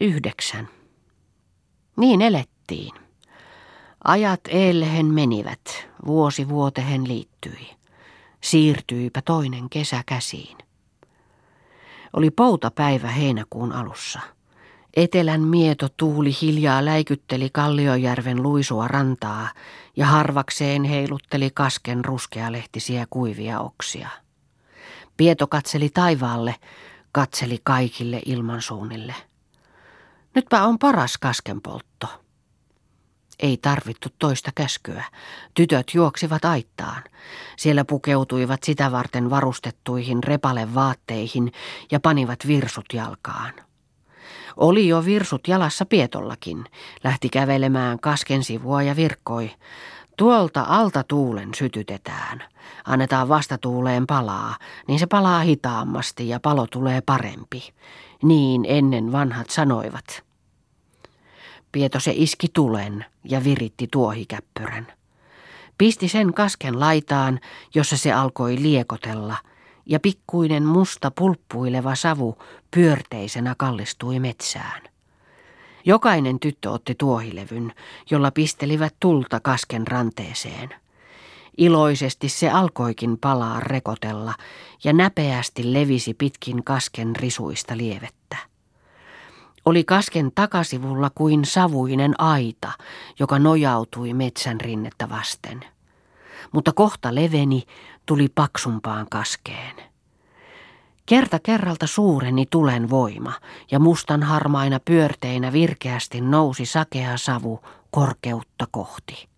Yhdeksän. Niin elettiin. Ajat eellehen menivät, vuosi vuotehen liittyi. Siirtyipä toinen kesä käsiin. Oli poutapäivä heinäkuun alussa. Etelän mieto tuuli hiljaa läikytteli Kalliojärven luisua rantaa ja harvakseen heilutteli kasken ruskealehtisiä kuivia oksia. Pieto katseli taivaalle, katseli kaikille ilmansuunnille. Nytpä on paras kaskenpoltto. Ei tarvittu toista käskyä. Tytöt juoksivat aittaan. Siellä pukeutuivat sitä varten varustettuihin repale vaatteihin ja panivat virsut jalkaan. Oli jo virsut jalassa Pietollakin. Lähti kävelemään kasken sivua ja virkkoi. Tuolta alta tuulen sytytetään. Annetaan vastatuuleen palaa, niin se palaa hitaammasti ja palo tulee parempi. Niin ennen vanhat sanoivat. Pieto se iski tulen ja viritti tuohikäppyrän. Pisti sen kasken laitaan, jossa se alkoi liekotella, ja pikkuinen musta pulppuileva savu pyörteisenä kallistui metsään. Jokainen tyttö otti tuohilevyn, jolla pistelivät tulta kasken ranteeseen. Iloisesti se alkoikin palaa rekotella ja näpeästi levisi pitkin kasken risuista lievettä. Oli kasken takasivulla kuin savuinen aita, joka nojautui metsän rinnettä vasten. Mutta kohta leveni, tuli paksumpaan kaskeen. Kerta kerralta suureni tulen voima ja mustan harmaina pyörteinä virkeästi nousi sakea savu korkeutta kohti.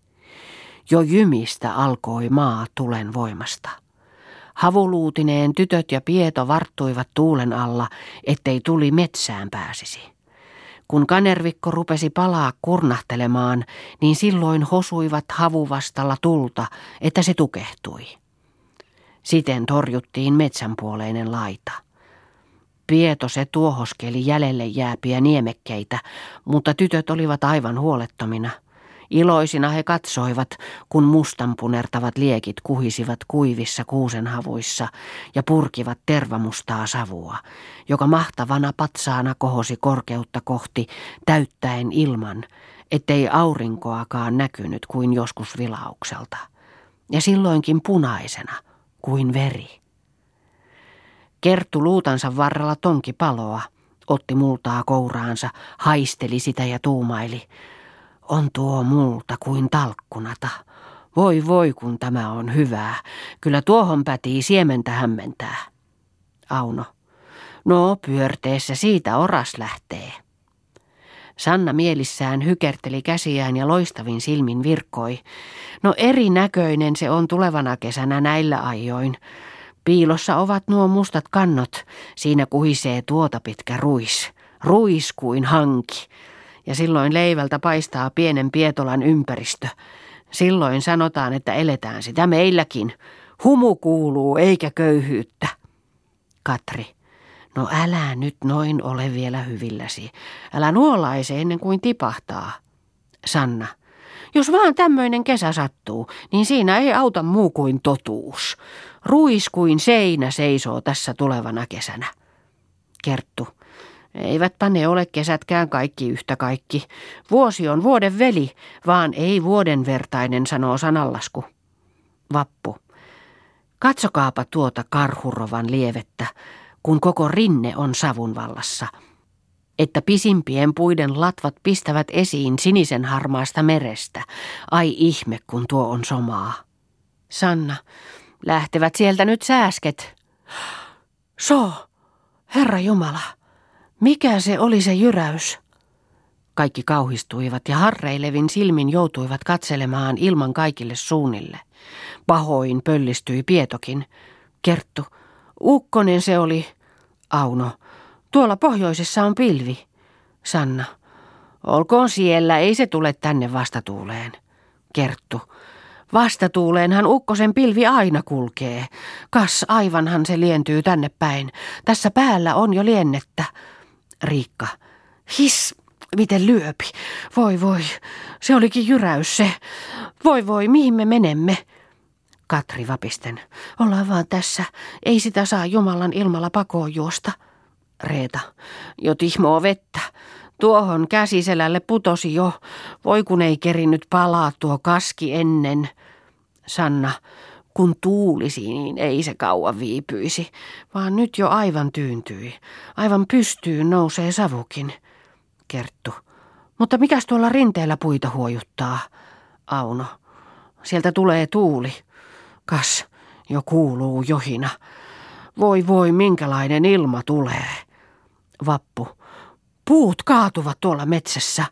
Jo jymistä alkoi maa tulen voimasta. Havuluutineen tytöt ja Pieto varttuivat tuulen alla, ettei tuli metsään pääsisi. Kun kanervikko rupesi palaa kurnahtelemaan, niin silloin hosuivat havuvastalla tulta, että se tukehtui. Siten torjuttiin metsänpuoleinen laita. Pieto se tuohoskeli jäljelle jääpiä niemekkeitä, mutta tytöt olivat aivan huolettomina – Iloisina he katsoivat, kun mustanpunertavat liekit kuhisivat kuivissa kuusenhavuissa ja purkivat tervamustaa savua, joka mahtavana patsaana kohosi korkeutta kohti täyttäen ilman, ettei aurinkoakaan näkynyt kuin joskus vilaukselta. Ja silloinkin punaisena kuin veri. Kerttu luutansa varrella tonki paloa, otti multaa kouraansa, haisteli sitä ja tuumaili – on tuo multa kuin talkkunata. Voi voi, kun tämä on hyvää. Kyllä tuohon pätii siementä hämmentää. Auno. No, pyörteessä siitä oras lähtee. Sanna mielissään hykerteli käsiään ja loistavin silmin virkkoi. No erinäköinen se on tulevana kesänä näillä ajoin. Piilossa ovat nuo mustat kannot, siinä kuhisee tuota pitkä ruis. Ruis kuin hanki ja silloin leivältä paistaa pienen Pietolan ympäristö. Silloin sanotaan, että eletään sitä meilläkin. Humu kuuluu eikä köyhyyttä. Katri. No älä nyt noin ole vielä hyvilläsi. Älä nuolaise ennen kuin tipahtaa. Sanna. Jos vaan tämmöinen kesä sattuu, niin siinä ei auta muu kuin totuus. Ruis kuin seinä seisoo tässä tulevana kesänä. Kerttu. Eivätpä ne ole kesätkään kaikki yhtä kaikki. Vuosi on vuoden veli, vaan ei vuoden vertainen, sanoo sanallasku. Vappu. Katsokaapa tuota karhurovan lievettä, kun koko rinne on savun vallassa. Että pisimpien puiden latvat pistävät esiin sinisen harmaasta merestä. Ai ihme, kun tuo on somaa. Sanna, lähtevät sieltä nyt sääsket. So, Herra Jumala. Mikä se oli se jyräys? Kaikki kauhistuivat ja harreilevin silmin joutuivat katselemaan ilman kaikille suunnille. Pahoin pöllistyi Pietokin. Kerttu, ukkonen se oli. Auno, tuolla pohjoisessa on pilvi. Sanna, olkoon siellä, ei se tule tänne vastatuuleen. Kerttu, Vastatuuleenhan ukkosen pilvi aina kulkee. Kas, aivanhan se lientyy tänne päin. Tässä päällä on jo liennettä. Riikka. His, miten lyöpi. Voi voi, se olikin jyräys se. Voi voi, mihin me menemme? Katri vapisten. Ollaan vaan tässä. Ei sitä saa Jumalan ilmalla pakoon juosta. Reeta. Jo tihmoo vettä. Tuohon käsiselälle putosi jo, voi kun ei kerinnyt palaa tuo kaski ennen. Sanna, kun tuulisi, niin ei se kauan viipyisi, vaan nyt jo aivan tyyntyi. Aivan pystyyn nousee savukin. Kerttu. Mutta mikäs tuolla rinteellä puita huojuttaa? Auno. Sieltä tulee tuuli. Kas, jo kuuluu johina. Voi voi, minkälainen ilma tulee. Vappu. Puut kaatuvat tuolla metsässä.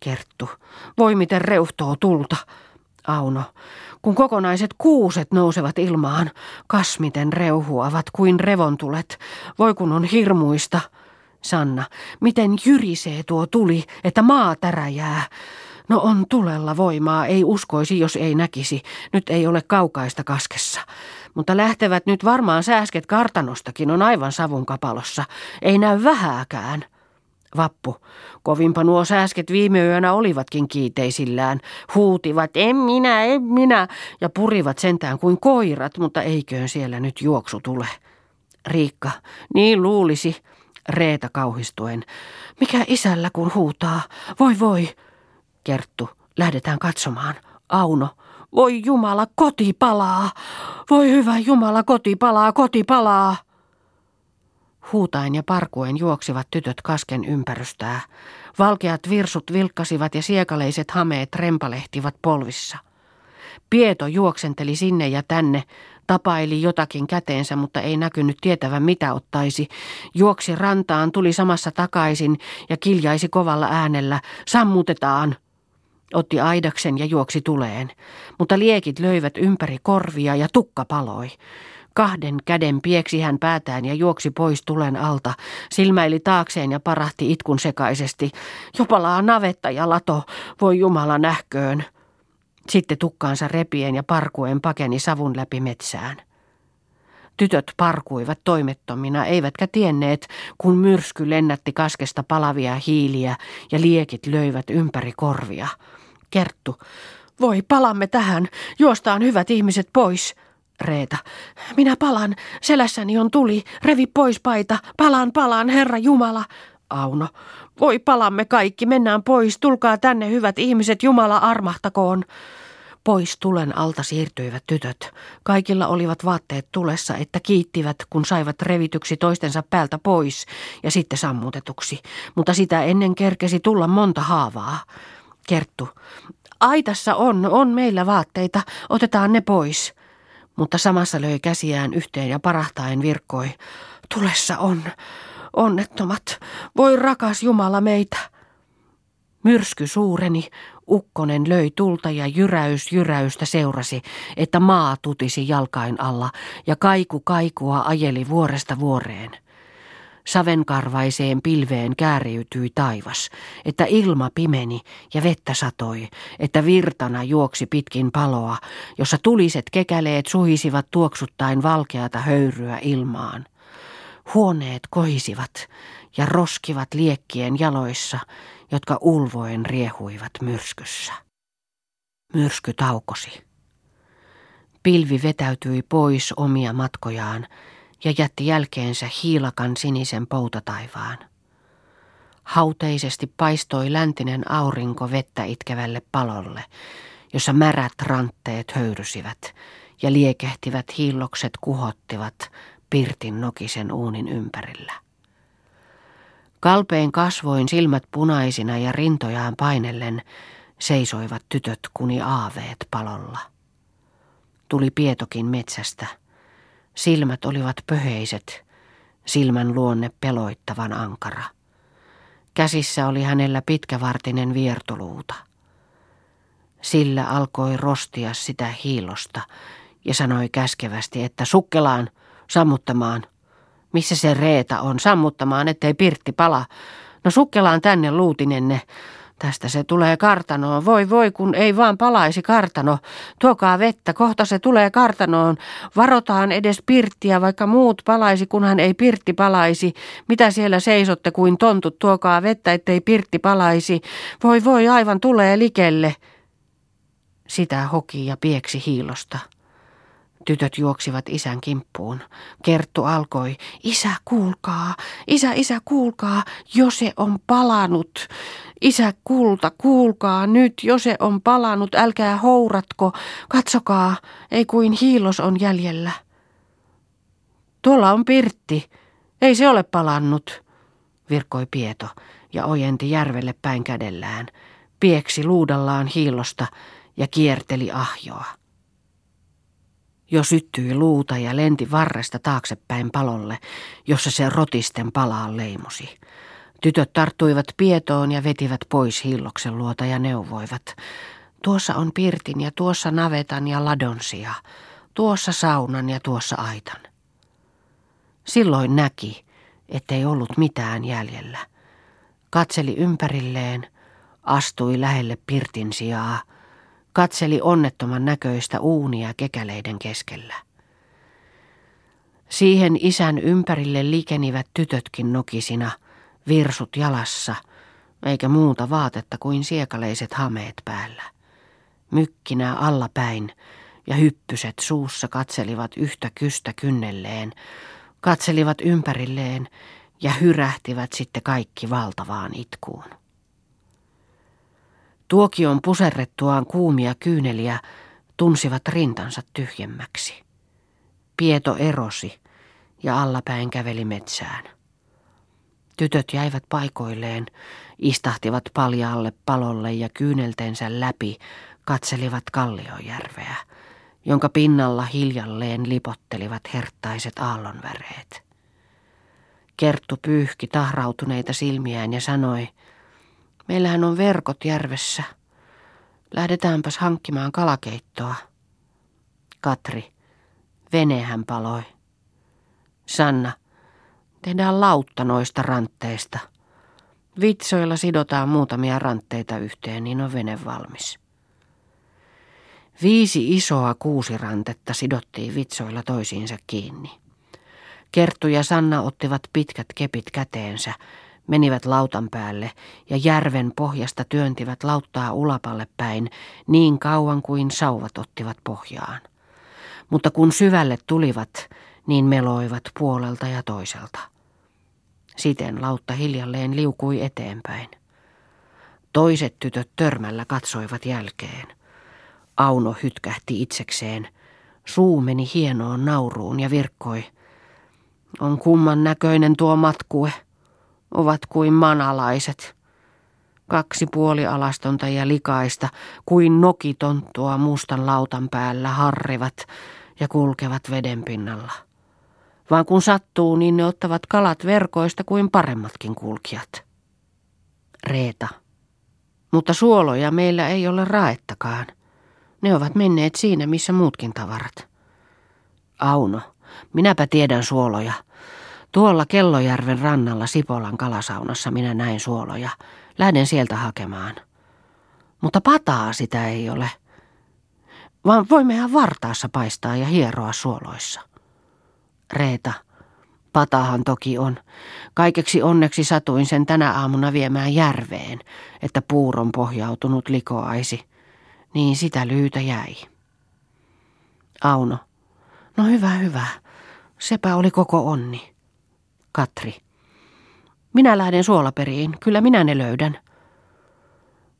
Kerttu. Voi miten reuhtoo tulta. Auno. Kun kokonaiset kuuset nousevat ilmaan, kasmiten reuhuavat kuin revontulet. Voi kun on hirmuista. Sanna, miten jyrisee tuo tuli, että maa täräjää. No on tulella voimaa, ei uskoisi, jos ei näkisi. Nyt ei ole kaukaista kaskessa. Mutta lähtevät nyt varmaan sääsket kartanostakin, on aivan savun kapalossa. Ei näy vähääkään. Vappu. Kovinpa nuo sääsket viime yönä olivatkin kiiteisillään. Huutivat, en minä, en minä, ja purivat sentään kuin koirat, mutta eiköön siellä nyt juoksu tule. Riikka, niin luulisi. Reeta kauhistuen. Mikä isällä kun huutaa? Voi voi. Kerttu, lähdetään katsomaan. Auno, voi Jumala, koti palaa. Voi hyvä Jumala, koti palaa, koti palaa. Huutain ja parkuen juoksivat tytöt kasken ympärystää. Valkeat virsut vilkkasivat ja siekaleiset hameet rempalehtivat polvissa. Pieto juoksenteli sinne ja tänne, tapaili jotakin käteensä, mutta ei näkynyt tietävän mitä ottaisi. Juoksi rantaan, tuli samassa takaisin ja kiljaisi kovalla äänellä, sammutetaan. Otti aidaksen ja juoksi tuleen, mutta liekit löivät ympäri korvia ja tukka paloi. Kahden käden pieksi hän päätään ja juoksi pois tulen alta. Silmäili taakseen ja parahti itkun sekaisesti. Jopalaa navetta ja lato, voi Jumala nähköön. Sitten tukkaansa repien ja parkuen pakeni savun läpi metsään. Tytöt parkuivat toimettomina, eivätkä tienneet, kun myrsky lennätti kaskesta palavia hiiliä ja liekit löivät ympäri korvia. Kerttu, voi palamme tähän, juostaan hyvät ihmiset pois. Reeta. Minä palan, selässäni on tuli, revi pois paita, palaan, palaan, Herra Jumala. Auno. Voi palamme kaikki, mennään pois, tulkaa tänne hyvät ihmiset, Jumala armahtakoon. Pois tulen alta siirtyivät tytöt. Kaikilla olivat vaatteet tulessa, että kiittivät, kun saivat revityksi toistensa päältä pois ja sitten sammutetuksi. Mutta sitä ennen kerkesi tulla monta haavaa. Kerttu. Aitassa on, on meillä vaatteita, otetaan ne pois mutta samassa löi käsiään yhteen ja parahtaen virkkoi. Tulessa on, onnettomat, voi rakas Jumala meitä. Myrsky suureni, ukkonen löi tulta ja jyräys jyräystä seurasi, että maa tutisi jalkain alla ja kaiku kaikua ajeli vuoresta vuoreen. Savenkarvaiseen pilveen kääriytyi taivas, että ilma pimeni ja vettä satoi, että virtana juoksi pitkin paloa, jossa tuliset kekäleet suhisivat tuoksuttain valkeata höyryä ilmaan. Huoneet kohisivat ja roskivat liekkien jaloissa, jotka ulvoen riehuivat myrskyssä. Myrsky taukosi. Pilvi vetäytyi pois omia matkojaan ja jätti jälkeensä hiilakan sinisen poutataivaan. Hauteisesti paistoi läntinen aurinko vettä itkevälle palolle, jossa märät rantteet höyrysivät ja liekehtivät hiillokset kuhottivat pirtin nokisen uunin ympärillä. Kalpein kasvoin silmät punaisina ja rintojaan painellen seisoivat tytöt kuni aaveet palolla. Tuli Pietokin metsästä – Silmät olivat pöheiset, silmän luonne peloittavan ankara. Käsissä oli hänellä pitkävartinen viertoluuta. Sillä alkoi rostia sitä hiilosta ja sanoi käskevästi, että sukkelaan, sammuttamaan. Missä se Reeta on, sammuttamaan, ettei Pirtti pala. No sukkelaan tänne luutinenne, Tästä se tulee kartanoon. Voi voi, kun ei vaan palaisi kartano. Tuokaa vettä, kohta se tulee kartanoon. Varotaan edes pirttiä, vaikka muut palaisi, kunhan ei pirtti palaisi. Mitä siellä seisotte kuin tontut, tuokaa vettä, ettei pirtti palaisi. Voi voi, aivan tulee likelle. Sitä hoki ja pieksi hiilosta. Tytöt juoksivat isän kimppuun. Kerttu alkoi, isä kuulkaa, isä, isä kuulkaa, jo se on palanut. Isä kulta, kuulkaa nyt, jo se on palanut, älkää houratko, katsokaa, ei kuin hiilos on jäljellä. Tuolla on Pirtti, ei se ole palannut, virkkoi Pieto ja ojenti järvelle päin kädellään, pieksi luudallaan hiilosta ja kierteli ahjoa. Jo syttyi luuta ja lenti varresta taaksepäin palolle, jossa se rotisten palaan leimusi. Tytöt tarttuivat pietoon ja vetivät pois hilloksen luota ja neuvoivat. Tuossa on pirtin ja tuossa navetan ja ladonsia, tuossa saunan ja tuossa aitan. Silloin näki, ettei ollut mitään jäljellä. Katseli ympärilleen, astui lähelle pirtin sijaa, katseli onnettoman näköistä uunia kekäleiden keskellä. Siihen isän ympärille likenivät tytötkin nokisina, virsut jalassa, eikä muuta vaatetta kuin siekaleiset hameet päällä. Mykkinä allapäin ja hyppyset suussa katselivat yhtä kystä kynnelleen, katselivat ympärilleen ja hyrähtivät sitten kaikki valtavaan itkuun. Tuokion puserrettuaan kuumia kyyneliä tunsivat rintansa tyhjemmäksi. Pieto erosi ja allapäin käveli metsään. Tytöt jäivät paikoilleen, istahtivat paljaalle palolle ja kyyneltensä läpi katselivat Kalliojärveä, jonka pinnalla hiljalleen lipottelivat herttaiset aallonväreet. Kerttu pyyhki tahrautuneita silmiään ja sanoi – Meillähän on verkot järvessä. Lähdetäänpäs hankkimaan kalakeittoa. Katri, venehän paloi. Sanna, tehdään lautta noista rantteista. Vitsoilla sidotaan muutamia rantteita yhteen, niin on vene valmis. Viisi isoa kuusirantetta sidottiin vitsoilla toisiinsa kiinni. Kerttu ja Sanna ottivat pitkät kepit käteensä menivät lautan päälle ja järven pohjasta työntivät lauttaa ulapalle päin niin kauan kuin sauvat ottivat pohjaan. Mutta kun syvälle tulivat, niin meloivat puolelta ja toiselta. Siten lautta hiljalleen liukui eteenpäin. Toiset tytöt törmällä katsoivat jälkeen. Auno hytkähti itsekseen. Suu meni hienoon nauruun ja virkkoi. On kumman näköinen tuo matkue ovat kuin manalaiset. Kaksi puolialastonta ja likaista, kuin nokitonttua mustan lautan päällä harrivat ja kulkevat veden pinnalla. Vaan kun sattuu, niin ne ottavat kalat verkoista kuin paremmatkin kulkijat. Reeta. Mutta suoloja meillä ei ole raettakaan. Ne ovat menneet siinä, missä muutkin tavarat. Auno, minäpä tiedän suoloja. Tuolla Kellojärven rannalla Sipolan kalasaunassa minä näin suoloja. Lähden sieltä hakemaan. Mutta pataa sitä ei ole. Vaan voimmehan vartaassa paistaa ja hieroa suoloissa. Reeta, patahan toki on. Kaikeksi onneksi satuin sen tänä aamuna viemään järveen, että puuron pohjautunut likoaisi. Niin sitä lyytä jäi. Auno, no hyvä, hyvä. Sepä oli koko onni. Katri. Minä lähden suolaperiin, kyllä minä ne löydän.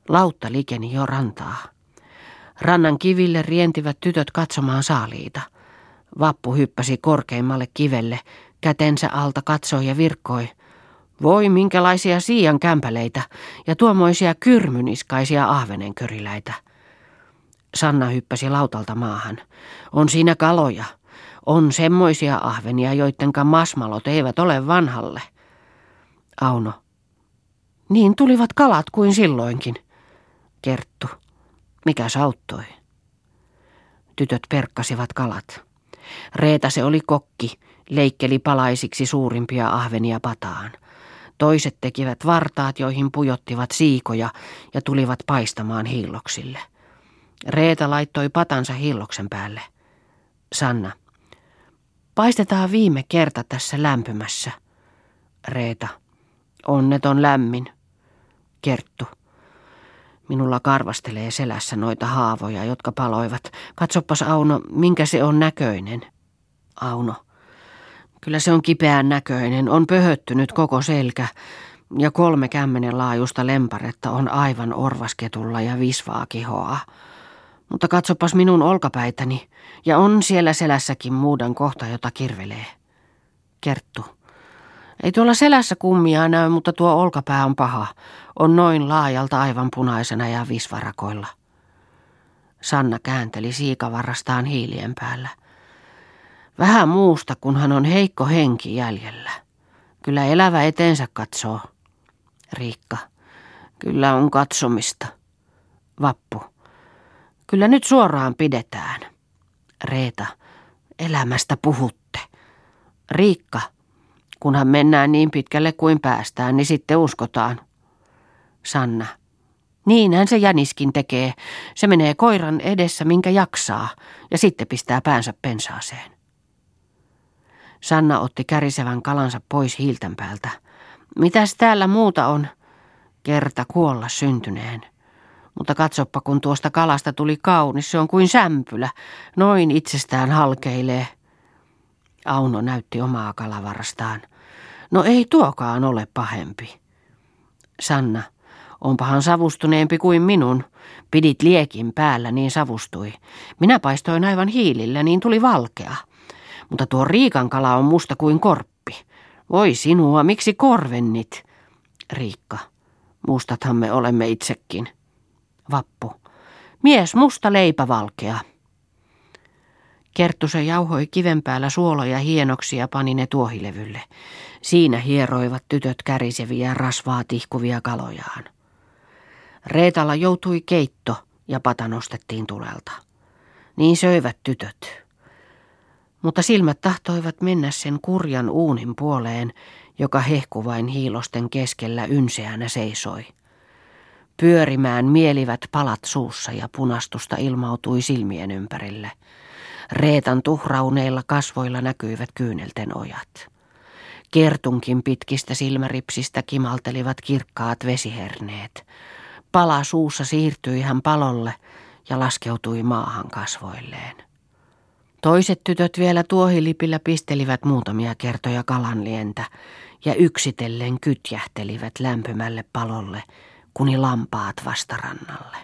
Lautta likeni jo rantaa. Rannan kiville rientivät tytöt katsomaan saaliita. Vappu hyppäsi korkeimmalle kivelle, kätensä alta katsoi ja virkkoi. Voi minkälaisia siian kämpäleitä ja tuommoisia kyrmyniskaisia ahvenenköriläitä. Sanna hyppäsi lautalta maahan. On siinä kaloja. On semmoisia ahvenia, joidenka masmalot eivät ole vanhalle. Auno. Niin tulivat kalat kuin silloinkin. Kerttu. Mikä sauttoi? Tytöt perkkasivat kalat. Reeta se oli kokki, leikkeli palaisiksi suurimpia ahvenia pataan. Toiset tekivät vartaat, joihin pujottivat siikoja ja tulivat paistamaan hilloksille. Reeta laittoi patansa hilloksen päälle. Sanna. Paistetaan viime kerta tässä lämpömässä. Reeta. Onneton lämmin. Kerttu. Minulla karvastelee selässä noita haavoja, jotka paloivat. Katsoppas Auno, minkä se on näköinen. Auno. Kyllä se on kipeän näköinen, on pöhöttynyt koko selkä ja kolme kämmenen laajusta lemparetta on aivan orvasketulla ja visvaa kihoa. Mutta katsopas minun olkapäitäni, ja on siellä selässäkin muudan kohta, jota kirvelee. Kerttu. Ei tuolla selässä kummia näy, mutta tuo olkapää on paha. On noin laajalta aivan punaisena ja visvarakoilla. Sanna käänteli siikavarastaan hiilien päällä. Vähän muusta, kun hän on heikko henki jäljellä. Kyllä elävä eteensä katsoo. Riikka. Kyllä on katsomista. Vappu. Kyllä nyt suoraan pidetään. Reeta. Elämästä puhutte. Riikka. Kunhan mennään niin pitkälle kuin päästään, niin sitten uskotaan. Sanna. Niinhän se jäniskin tekee. Se menee koiran edessä, minkä jaksaa, ja sitten pistää päänsä pensaaseen. Sanna otti kärisevän kalansa pois hiilten päältä. Mitäs täällä muuta on? Kerta kuolla syntyneen. Mutta katsoppa, kun tuosta kalasta tuli kaunis, se on kuin sämpylä. Noin itsestään halkeilee. Auno näytti omaa kalavarastaan. No ei tuokaan ole pahempi. Sanna, onpahan savustuneempi kuin minun. Pidit liekin päällä, niin savustui. Minä paistoin aivan hiilillä, niin tuli valkea. Mutta tuo riikan kala on musta kuin korppi. Voi sinua, miksi korvennit? Riikka, mustathan me olemme itsekin. Vappu, mies musta leipä valkea. Kerttu se jauhoi kiven päällä suoloja hienoksi ja pani ne tuohilevylle. Siinä hieroivat tytöt käriseviä rasvaa tihkuvia kalojaan. Reetalla joutui keitto ja pata nostettiin tulelta. Niin söivät tytöt. Mutta silmät tahtoivat mennä sen kurjan uunin puoleen, joka hehkuvain hiilosten keskellä ynseänä seisoi. Pyörimään mielivät palat suussa ja punastusta ilmautui silmien ympärille – Reetan tuhrauneilla kasvoilla näkyivät kyynelten ojat. Kertunkin pitkistä silmäripsistä kimaltelivat kirkkaat vesiherneet. Pala suussa siirtyi hän palolle ja laskeutui maahan kasvoilleen. Toiset tytöt vielä tuohilipillä pistelivät muutamia kertoja kalanlientä ja yksitellen kytjähtelivät lämpömälle palolle, kuni lampaat vastarannalle.